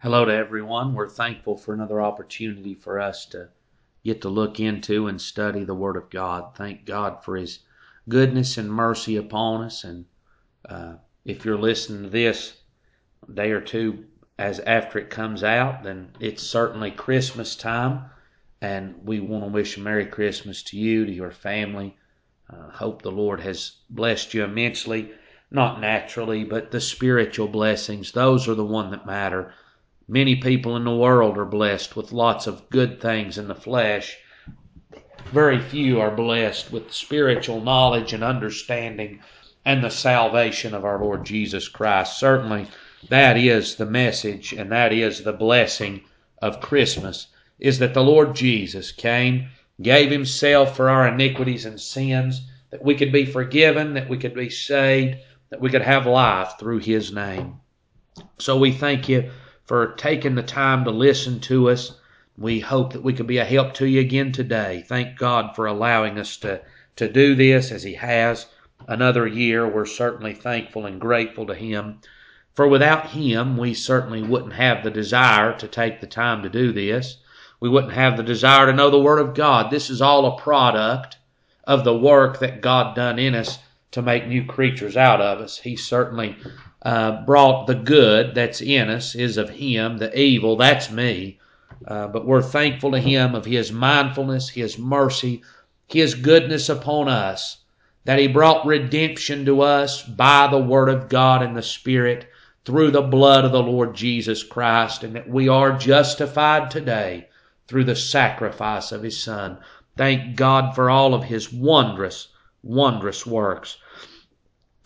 Hello to everyone. We're thankful for another opportunity for us to get to look into and study the Word of God. Thank God for His goodness and mercy upon us. And uh, if you're listening to this day or two as after it comes out, then it's certainly Christmas time. And we want to wish a Merry Christmas to you, to your family. Uh, hope the Lord has blessed you immensely, not naturally, but the spiritual blessings. Those are the one that matter. Many people in the world are blessed with lots of good things in the flesh. Very few are blessed with spiritual knowledge and understanding and the salvation of our Lord Jesus Christ. Certainly, that is the message and that is the blessing of Christmas is that the Lord Jesus came, gave himself for our iniquities and sins, that we could be forgiven, that we could be saved, that we could have life through his name. So we thank you for taking the time to listen to us. We hope that we can be a help to you again today. Thank God for allowing us to, to do this as He has another year. We're certainly thankful and grateful to Him. For without Him, we certainly wouldn't have the desire to take the time to do this. We wouldn't have the desire to know the Word of God. This is all a product of the work that God done in us to make new creatures out of us. He certainly uh, brought the good that's in us is of Him, the evil, that's me. Uh, but we're thankful to Him of His mindfulness, His mercy, His goodness upon us, that He brought redemption to us by the Word of God and the Spirit through the blood of the Lord Jesus Christ, and that we are justified today through the sacrifice of His Son. Thank God for all of His wondrous, wondrous works.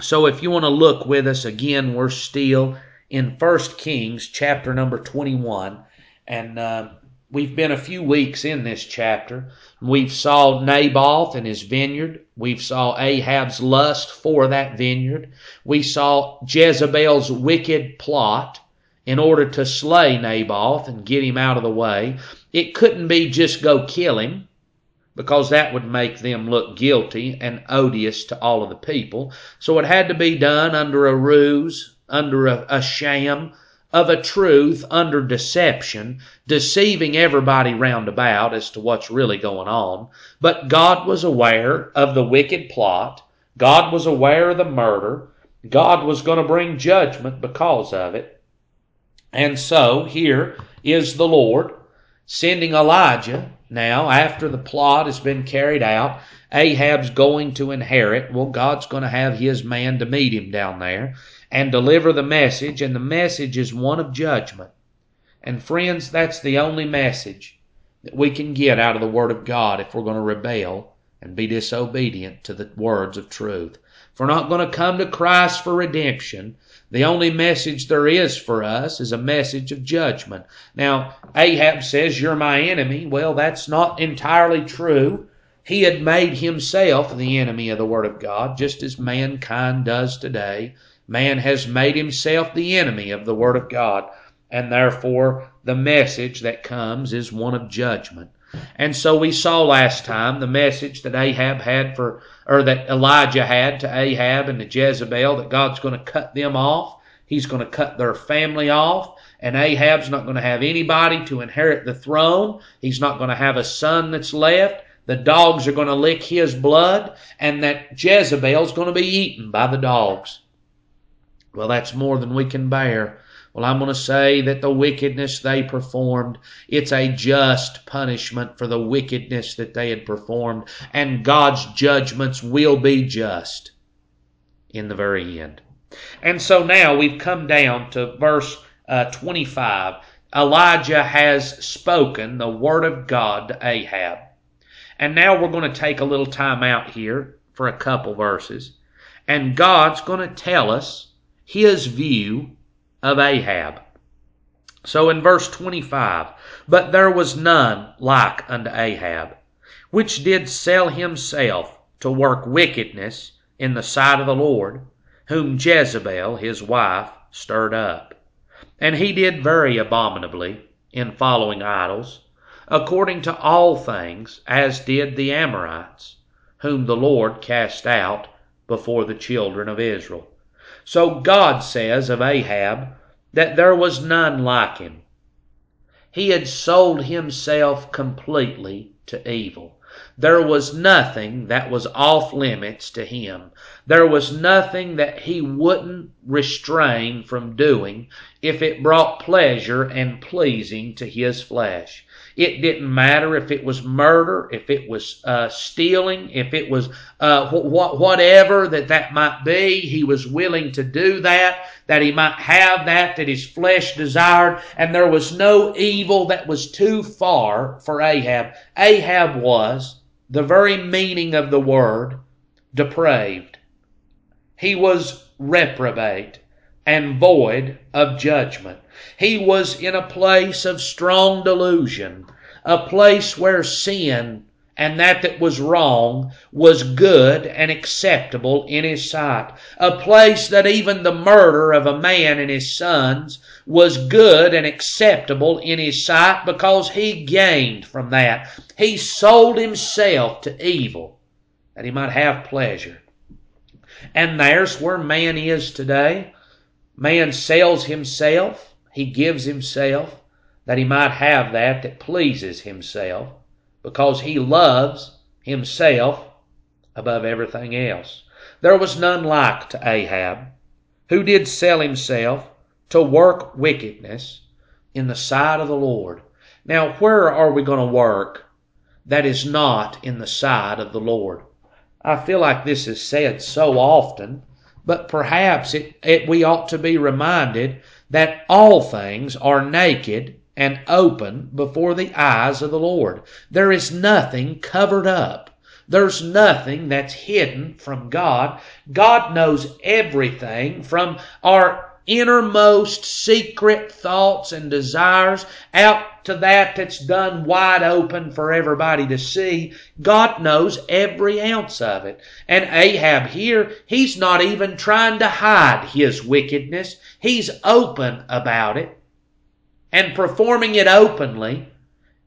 So if you want to look with us again, we're still in First Kings chapter number 21. And uh, we've been a few weeks in this chapter. We've saw Naboth and his vineyard. We've saw Ahab's lust for that vineyard. We saw Jezebel's wicked plot in order to slay Naboth and get him out of the way. It couldn't be just go kill him because that would make them look guilty and odious to all of the people. So it had to be done under a ruse, under a, a sham of a truth, under deception, deceiving everybody round about as to what's really going on. But God was aware of the wicked plot. God was aware of the murder. God was going to bring judgment because of it. And so here is the Lord sending Elijah now, after the plot has been carried out, Ahab's going to inherit. Well, God's going to have his man to meet him down there and deliver the message, and the message is one of judgment. And friends, that's the only message that we can get out of the Word of God if we're going to rebel and be disobedient to the words of truth. If we're not going to come to Christ for redemption, the only message there is for us is a message of judgment. Now, Ahab says, You're my enemy. Well, that's not entirely true. He had made himself the enemy of the Word of God, just as mankind does today. Man has made himself the enemy of the Word of God, and therefore the message that comes is one of judgment. And so we saw last time the message that Ahab had for, or that Elijah had to Ahab and to Jezebel that God's going to cut them off. He's going to cut their family off. And Ahab's not going to have anybody to inherit the throne. He's not going to have a son that's left. The dogs are going to lick his blood. And that Jezebel's going to be eaten by the dogs. Well, that's more than we can bear. Well, I'm going to say that the wickedness they performed, it's a just punishment for the wickedness that they had performed, and God's judgments will be just in the very end. And so now we've come down to verse uh, 25. Elijah has spoken the word of God to Ahab. And now we're going to take a little time out here for a couple verses. And God's going to tell us his view of Ahab. So in verse 25, but there was none like unto Ahab, which did sell himself to work wickedness in the sight of the Lord, whom Jezebel his wife stirred up. And he did very abominably in following idols, according to all things as did the Amorites, whom the Lord cast out before the children of Israel. So God says of Ahab that there was none like him. He had sold himself completely to evil. There was nothing that was off limits to him. There was nothing that he wouldn't restrain from doing if it brought pleasure and pleasing to his flesh. It didn't matter if it was murder, if it was uh, stealing, if it was uh, wh- whatever that that might be. He was willing to do that, that he might have that that his flesh desired. And there was no evil that was too far for Ahab. Ahab was the very meaning of the word depraved. He was reprobate and void of judgment. He was in a place of strong delusion, a place where sin and that that was wrong was good and acceptable in his sight. A place that even the murder of a man and his sons was good and acceptable in his sight because he gained from that. He sold himself to evil that he might have pleasure. And there's where man is today. Man sells himself, he gives himself, that he might have that that pleases himself, because he loves himself above everything else. There was none like to Ahab, who did sell himself to work wickedness in the sight of the Lord. Now, where are we going to work that is not in the sight of the Lord? I feel like this is said so often but perhaps it, it, we ought to be reminded that all things are naked and open before the eyes of the Lord. There is nothing covered up. There's nothing that's hidden from God. God knows everything from our innermost secret thoughts and desires out to that that's done wide open for everybody to see. God knows every ounce of it. And Ahab here, he's not even trying to hide his wickedness. He's open about it and performing it openly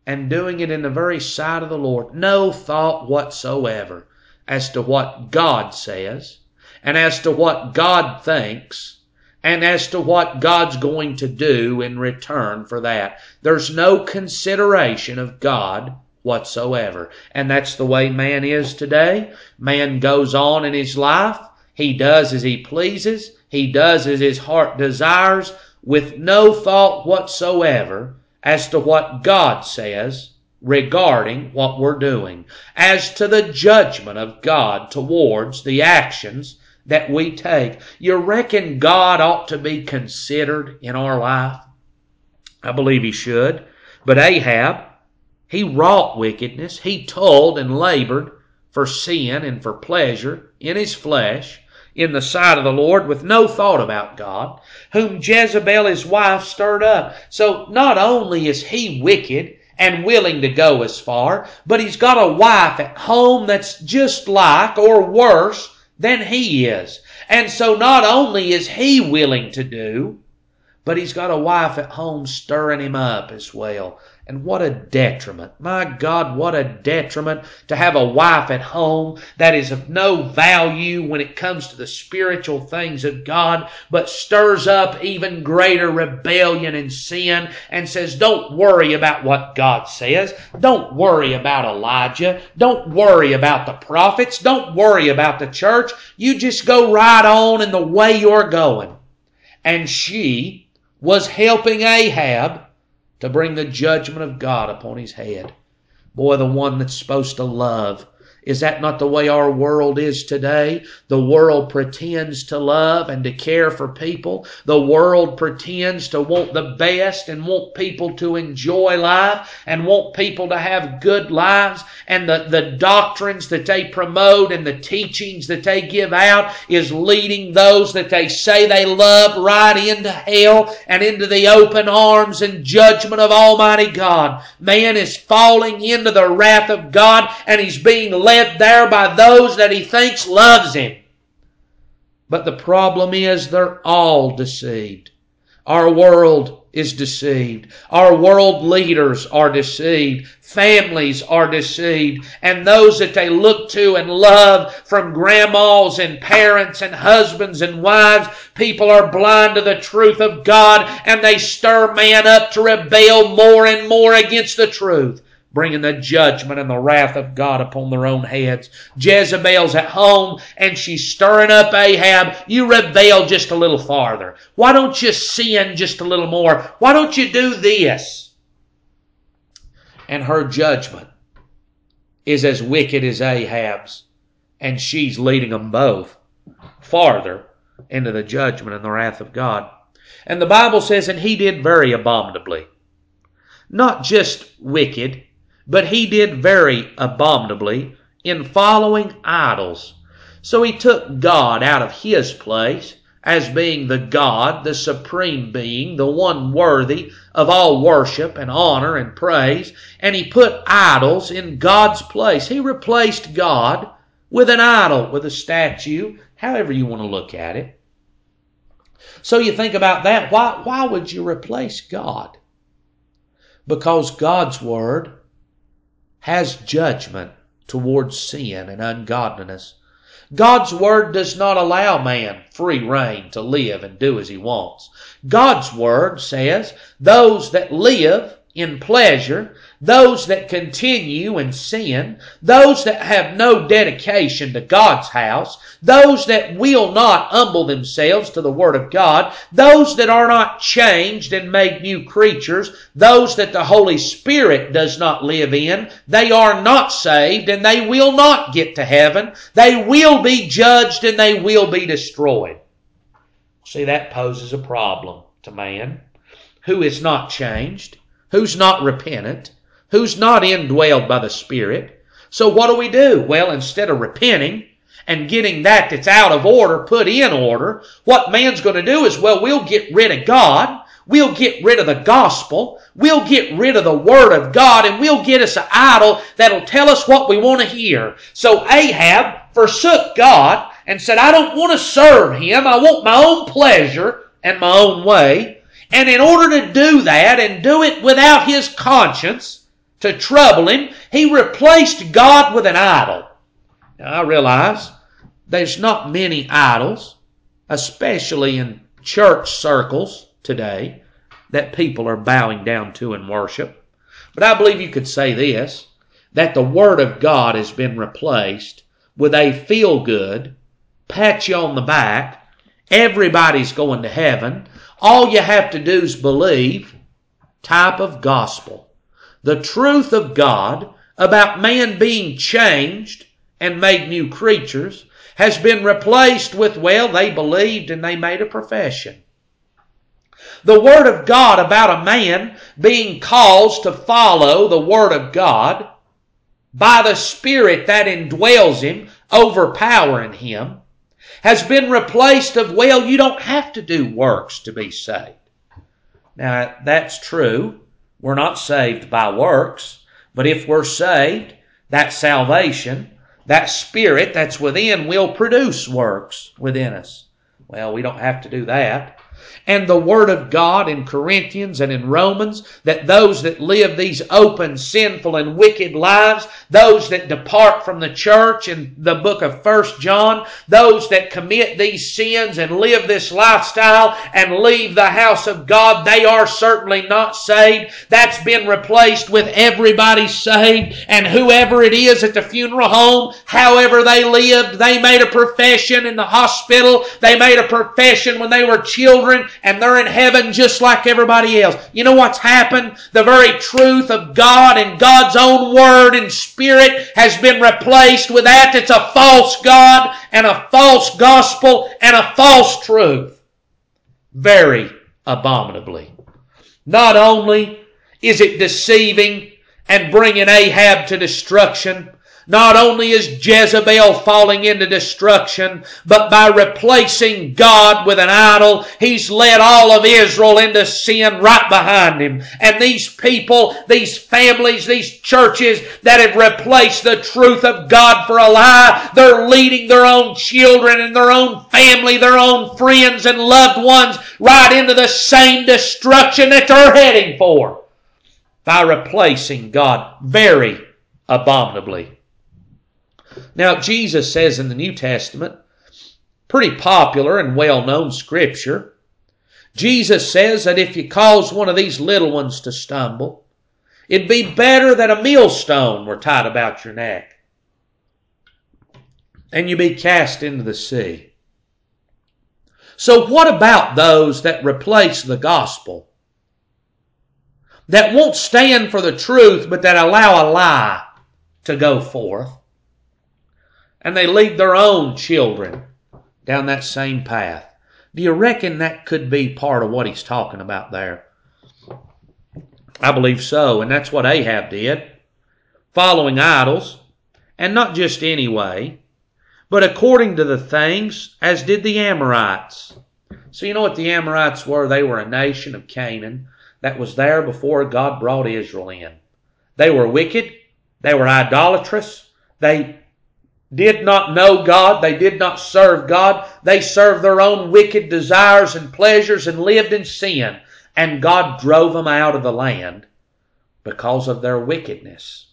and doing it in the very sight of the Lord. No thought whatsoever as to what God says and as to what God thinks and as to what God's going to do in return for that. There's no consideration of God whatsoever. And that's the way man is today. Man goes on in his life. He does as he pleases. He does as his heart desires with no thought whatsoever as to what God says regarding what we're doing, as to the judgment of God towards the actions that we take. You reckon God ought to be considered in our life? I believe he should. But Ahab, he wrought wickedness. He toiled and labored for sin and for pleasure in his flesh in the sight of the Lord with no thought about God, whom Jezebel his wife stirred up. So not only is he wicked and willing to go as far, but he's got a wife at home that's just like or worse than he is. And so not only is he willing to do, but he's got a wife at home stirring him up as well. And what a detriment. My God, what a detriment to have a wife at home that is of no value when it comes to the spiritual things of God, but stirs up even greater rebellion and sin and says, don't worry about what God says. Don't worry about Elijah. Don't worry about the prophets. Don't worry about the church. You just go right on in the way you're going. And she was helping Ahab to bring the judgment of God upon his head. Boy, the one that's supposed to love is that not the way our world is today? The world pretends to love and to care for people. The world pretends to want the best and want people to enjoy life and want people to have good lives. And the, the doctrines that they promote and the teachings that they give out is leading those that they say they love right into hell and into the open arms and judgment of Almighty God. Man is falling into the wrath of God and he's being led led there by those that he thinks loves him. But the problem is they're all deceived. Our world is deceived. Our world leaders are deceived. Families are deceived. And those that they look to and love from grandmas and parents and husbands and wives, people are blind to the truth of God and they stir man up to rebel more and more against the truth bringing the judgment and the wrath of God upon their own heads. Jezebel's at home and she's stirring up Ahab. You rebel just a little farther. Why don't you sin just a little more? Why don't you do this? And her judgment is as wicked as Ahab's, and she's leading them both farther into the judgment and the wrath of God. And the Bible says, and he did very abominably. Not just wicked, but he did very abominably in following idols. So he took God out of his place as being the God, the supreme being, the one worthy of all worship and honor and praise, and he put idols in God's place. He replaced God with an idol, with a statue, however you want to look at it. So you think about that. Why, why would you replace God? Because God's Word has judgment towards sin and ungodliness. God's word does not allow man free rein to live and do as he wants. God's word says those that live in pleasure, those that continue in sin, those that have no dedication to God's house, those that will not humble themselves to the Word of God, those that are not changed and made new creatures, those that the Holy Spirit does not live in, they are not saved and they will not get to heaven. They will be judged and they will be destroyed. See, that poses a problem to man who is not changed who's not repentant, who's not indwelled by the Spirit. So what do we do? Well, instead of repenting and getting that that's out of order put in order, what man's going to do is, well, we'll get rid of God. We'll get rid of the gospel. We'll get rid of the word of God and we'll get us an idol that'll tell us what we want to hear. So Ahab forsook God and said, I don't want to serve him. I want my own pleasure and my own way. And in order to do that and do it without his conscience to trouble him, he replaced God with an idol. Now I realize there's not many idols, especially in church circles today, that people are bowing down to and worship. But I believe you could say this, that the Word of God has been replaced with a feel good, pat you on the back, everybody's going to heaven, all you have to do is believe type of gospel. The truth of God about man being changed and made new creatures has been replaced with, well, they believed and they made a profession. The Word of God about a man being caused to follow the Word of God by the Spirit that indwells him, overpowering him, has been replaced of, well, you don't have to do works to be saved. Now, that's true. We're not saved by works, but if we're saved, that salvation, that spirit that's within will produce works within us. Well, we don't have to do that and the Word of God in Corinthians and in Romans that those that live these open, sinful, and wicked lives, those that depart from the church in the book of First John, those that commit these sins and live this lifestyle and leave the house of God, they are certainly not saved. That's been replaced with everybody saved and whoever it is at the funeral home, however they lived, they made a profession in the hospital, they made a profession when they were children, and they're in heaven just like everybody else. You know what's happened? The very truth of God and God's own word and spirit has been replaced with that that's a false God and a false gospel and a false truth. Very abominably. Not only is it deceiving and bringing Ahab to destruction, not only is Jezebel falling into destruction, but by replacing God with an idol, he's led all of Israel into sin right behind him. And these people, these families, these churches that have replaced the truth of God for a lie, they're leading their own children and their own family, their own friends and loved ones right into the same destruction that they're heading for by replacing God very abominably. Now, Jesus says in the New Testament, pretty popular and well known scripture, Jesus says that if you cause one of these little ones to stumble, it'd be better that a millstone were tied about your neck and you be cast into the sea. So, what about those that replace the gospel? That won't stand for the truth, but that allow a lie to go forth? And they lead their own children down that same path. Do you reckon that could be part of what he's talking about there? I believe so, and that's what Ahab did, following idols, and not just any way, but according to the things as did the Amorites. So you know what the Amorites were? They were a nation of Canaan that was there before God brought Israel in. They were wicked, they were idolatrous, they did not know God. They did not serve God. They served their own wicked desires and pleasures and lived in sin. And God drove them out of the land because of their wickedness.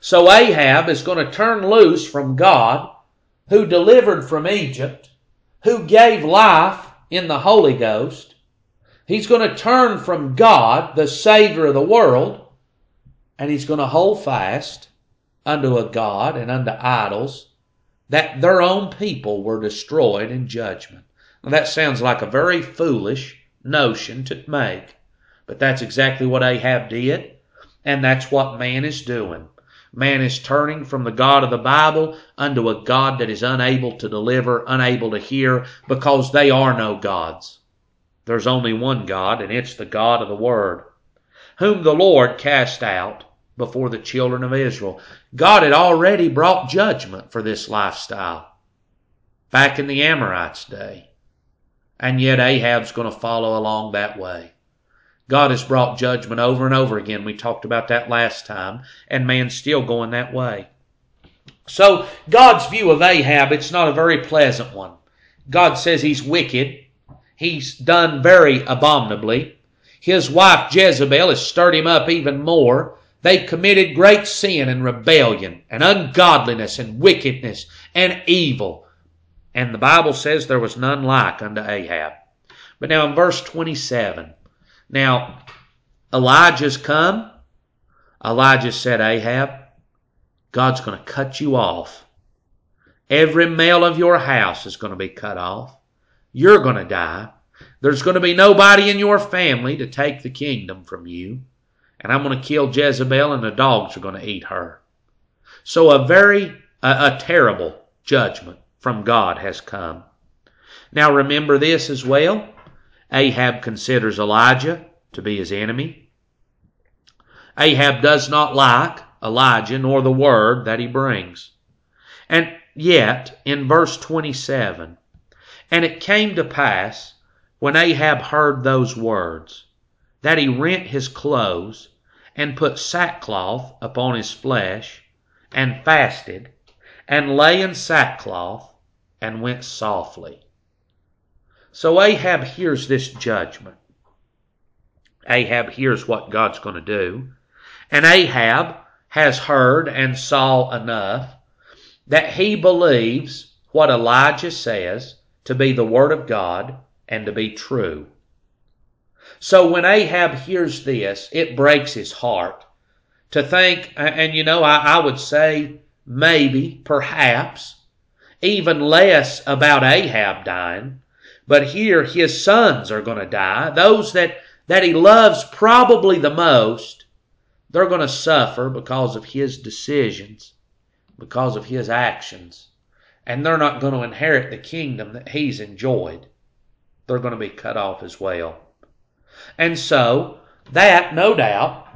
So Ahab is going to turn loose from God, who delivered from Egypt, who gave life in the Holy Ghost. He's going to turn from God, the Savior of the world, and he's going to hold fast unto a God and unto idols, that their own people were destroyed in judgment. Now, that sounds like a very foolish notion to make, but that's exactly what Ahab did, and that's what man is doing. Man is turning from the God of the Bible unto a God that is unable to deliver, unable to hear, because they are no gods. There's only one God, and it's the God of the Word, whom the Lord cast out before the children of Israel. God had already brought judgment for this lifestyle back in the Amorites' day. And yet Ahab's going to follow along that way. God has brought judgment over and over again. We talked about that last time, and man's still going that way. So, God's view of Ahab, it's not a very pleasant one. God says he's wicked. He's done very abominably. His wife Jezebel has stirred him up even more. They committed great sin and rebellion and ungodliness and wickedness and evil. And the Bible says there was none like unto Ahab. But now in verse 27, now Elijah's come. Elijah said, Ahab, God's going to cut you off. Every male of your house is going to be cut off. You're going to die. There's going to be nobody in your family to take the kingdom from you and I'm going to kill Jezebel, and the dogs are going to eat her. So a very, a, a terrible judgment from God has come. Now remember this as well. Ahab considers Elijah to be his enemy. Ahab does not like Elijah nor the word that he brings. And yet, in verse 27, and it came to pass when Ahab heard those words that he rent his clothes and put sackcloth upon his flesh and fasted and lay in sackcloth and went softly. So Ahab hears this judgment. Ahab hears what God's going to do. And Ahab has heard and saw enough that he believes what Elijah says to be the Word of God and to be true. So when Ahab hears this, it breaks his heart to think, and you know, I, I would say maybe, perhaps, even less about Ahab dying, but here his sons are going to die. Those that, that he loves probably the most, they're going to suffer because of his decisions, because of his actions. And they're not going to inherit the kingdom that he's enjoyed. They're going to be cut off as well. And so that, no doubt,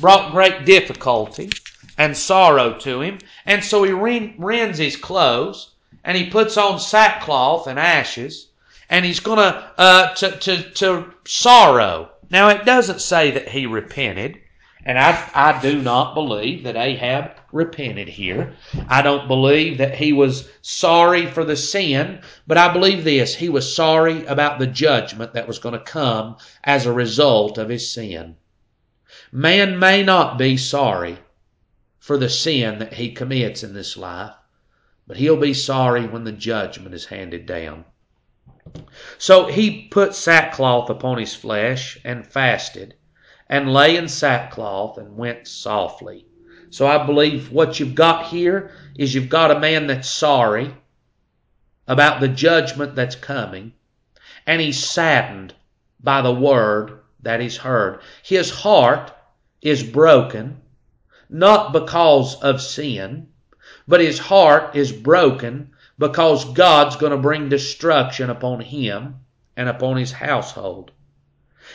brought great difficulty and sorrow to him. And so he rends his clothes and he puts on sackcloth and ashes and he's going uh, to, to, to sorrow. Now it doesn't say that he repented. And I, I do not believe that Ahab repented here. I don't believe that he was sorry for the sin, but I believe this. He was sorry about the judgment that was going to come as a result of his sin. Man may not be sorry for the sin that he commits in this life, but he'll be sorry when the judgment is handed down. So he put sackcloth upon his flesh and fasted and lay in sackcloth and went softly. So I believe what you've got here is you've got a man that's sorry about the judgment that's coming, and he's saddened by the word that he's heard. His heart is broken, not because of sin, but his heart is broken because God's going to bring destruction upon him and upon his household.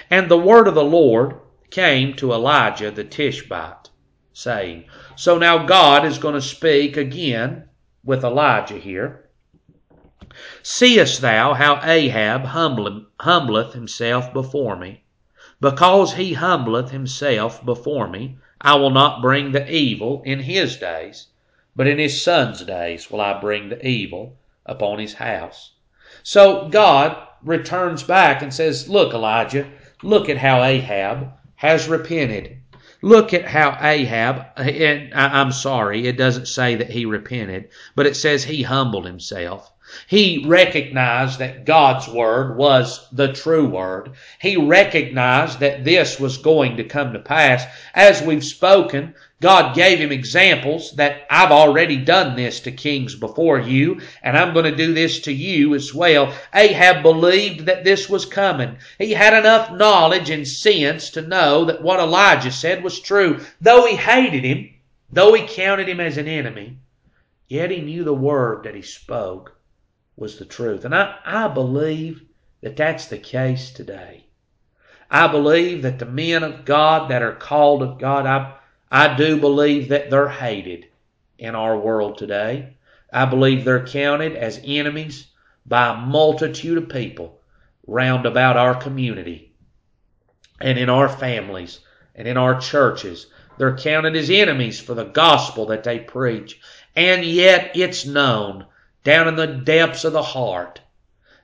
And the word of the Lord came to Elijah the Tishbite, saying, So now God is going to speak again with Elijah here. Seest thou how Ahab humbleth himself before me? Because he humbleth himself before me, I will not bring the evil in his days, but in his son's days will I bring the evil upon his house. So God returns back and says, Look, Elijah, look at how Ahab has repented. Look at how Ahab, and I'm sorry, it doesn't say that he repented, but it says he humbled himself. He recognized that God's word was the true word. He recognized that this was going to come to pass. As we've spoken, God gave him examples that I've already done this to kings before you, and I'm going to do this to you as well. Ahab believed that this was coming. He had enough knowledge and sense to know that what Elijah said was true. Though he hated him, though he counted him as an enemy, yet he knew the word that he spoke was the truth. And I, I believe that that's the case today. I believe that the men of God that are called of God, I I do believe that they're hated in our world today. I believe they're counted as enemies by a multitude of people round about our community and in our families and in our churches. They're counted as enemies for the gospel that they preach. And yet it's known down in the depths of the heart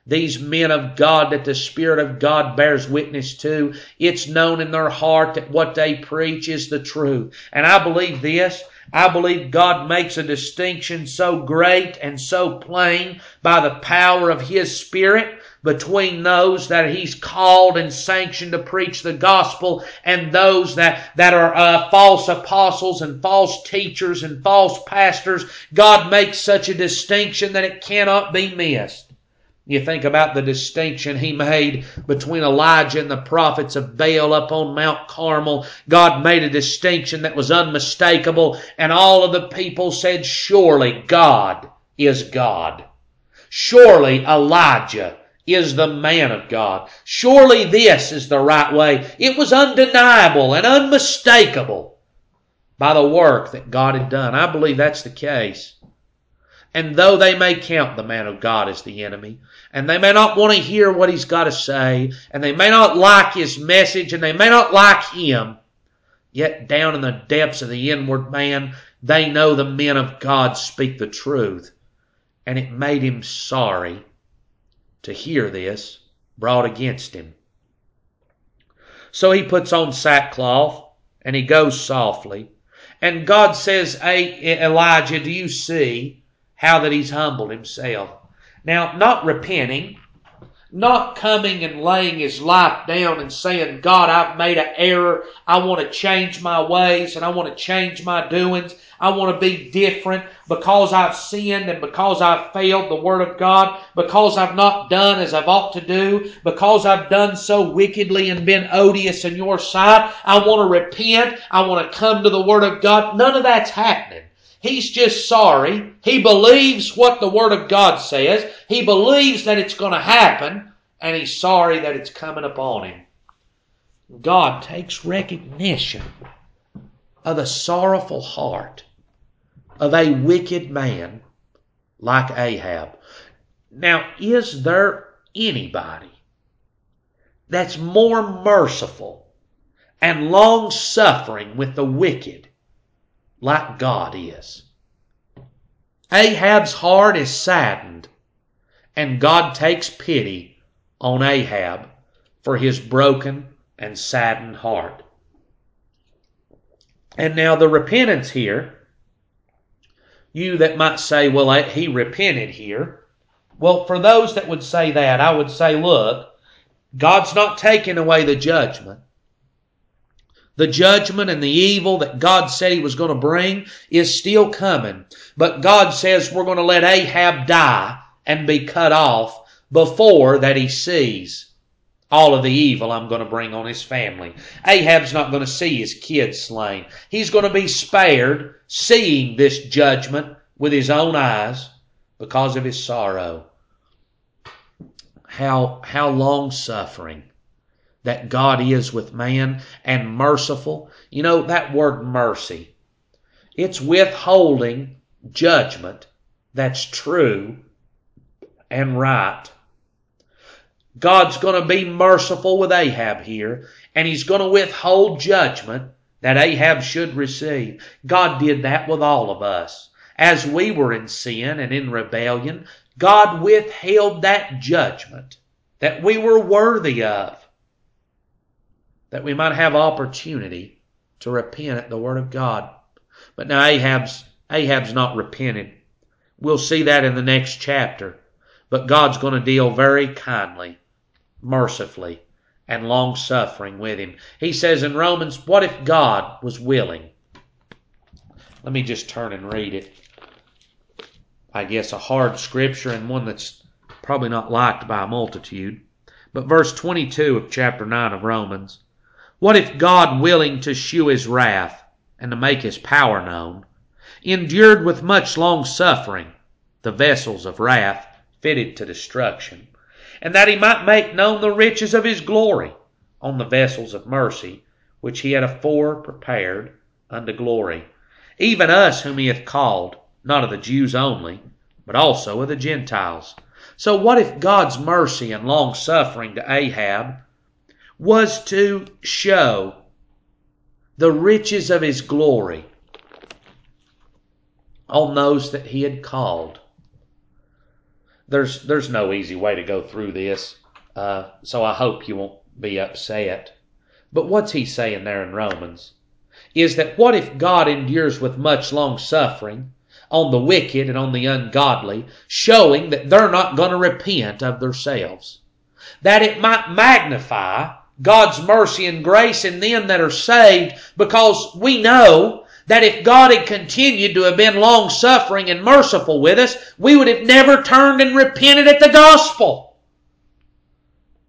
these men of God that the Spirit of God bears witness to. It's known in their heart that what they preach is the truth. And I believe this. I believe God makes a distinction so great and so plain by the power of His Spirit between those that He's called and sanctioned to preach the gospel and those that, that are uh, false apostles and false teachers and false pastors. God makes such a distinction that it cannot be missed. You think about the distinction he made between Elijah and the prophets of Baal up on Mount Carmel. God made a distinction that was unmistakable, and all of the people said, Surely God is God. Surely Elijah is the man of God. Surely this is the right way. It was undeniable and unmistakable by the work that God had done. I believe that's the case. And though they may count the man of God as the enemy, and they may not want to hear what he's got to say, and they may not like his message, and they may not like him, yet down in the depths of the inward man, they know the men of God speak the truth. And it made him sorry to hear this brought against him. So he puts on sackcloth and he goes softly. And God says, Hey, Elijah, do you see? How that he's humbled himself. Now, not repenting, not coming and laying his life down and saying, God, I've made an error. I want to change my ways and I want to change my doings. I want to be different because I've sinned and because I've failed the Word of God, because I've not done as I've ought to do, because I've done so wickedly and been odious in your sight. I want to repent. I want to come to the Word of God. None of that's happening. He's just sorry. He believes what the Word of God says. He believes that it's going to happen, and he's sorry that it's coming upon him. God takes recognition of the sorrowful heart of a wicked man like Ahab. Now, is there anybody that's more merciful and long suffering with the wicked like God is? Ahab's heart is saddened, and God takes pity on Ahab for his broken and saddened heart. And now the repentance here, you that might say, well, he repented here. Well, for those that would say that, I would say, look, God's not taking away the judgment. The judgment and the evil that God said He was going to bring is still coming. But God says we're going to let Ahab die and be cut off before that he sees all of the evil I'm going to bring on his family. Ahab's not going to see his kids slain. He's going to be spared seeing this judgment with his own eyes because of his sorrow. How, how long suffering that God is with man and merciful. You know, that word mercy, it's withholding judgment that's true and right God's going to be merciful with Ahab here, and he's going to withhold judgment that Ahab should receive. God did that with all of us. As we were in sin and in rebellion, God withheld that judgment that we were worthy of, that we might have opportunity to repent at the word of God. But now Ahab's, Ahab's not repented. We'll see that in the next chapter. But God's going to deal very kindly mercifully and long suffering with him. He says in Romans, What if God was willing? Let me just turn and read it. I guess a hard scripture and one that's probably not liked by a multitude. But verse 22 of chapter 9 of Romans What if God, willing to shew his wrath and to make his power known, endured with much long suffering the vessels of wrath fitted to destruction? and that he might make known the riches of his glory on the vessels of mercy, which he had afore prepared unto glory. Even us whom he hath called, not of the Jews only, but also of the Gentiles. So what if God's mercy and long suffering to Ahab was to show the riches of his glory on those that he had called? there's there's no easy way to go through this, uh, so I hope you won't be upset. But what's he saying there in Romans? Is that what if God endures with much long suffering on the wicked and on the ungodly, showing that they're not going to repent of themselves? That it might magnify God's mercy and grace in them that are saved, because we know that if God had continued to have been long suffering and merciful with us, we would have never turned and repented at the gospel.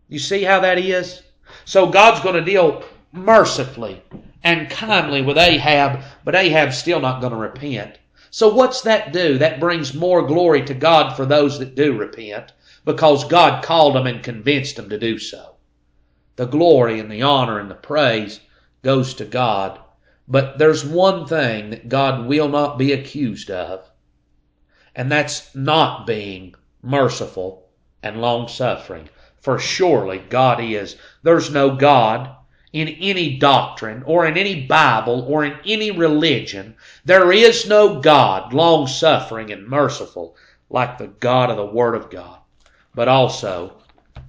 You see how that is? So God's going to deal mercifully and kindly with Ahab, but Ahab's still not going to repent. So what's that do? That brings more glory to God for those that do repent because God called them and convinced them to do so. The glory and the honor and the praise goes to God but there's one thing that God will not be accused of, and that's not being merciful and long suffering. For surely God is. There's no God in any doctrine or in any Bible or in any religion. There is no God long suffering and merciful like the God of the Word of God. But also,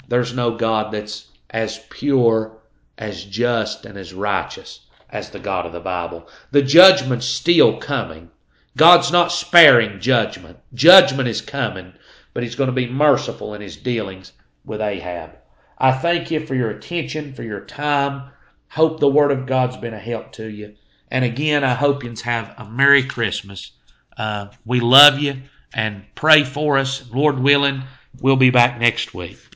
there's no God that's as pure, as just, and as righteous as the God of the Bible. The judgment's still coming. God's not sparing judgment. Judgment is coming, but He's going to be merciful in His dealings with Ahab. I thank you for your attention, for your time. Hope the Word of God's been a help to you. And again, I hope you have a Merry Christmas. Uh, we love you and pray for us. Lord willing, we'll be back next week.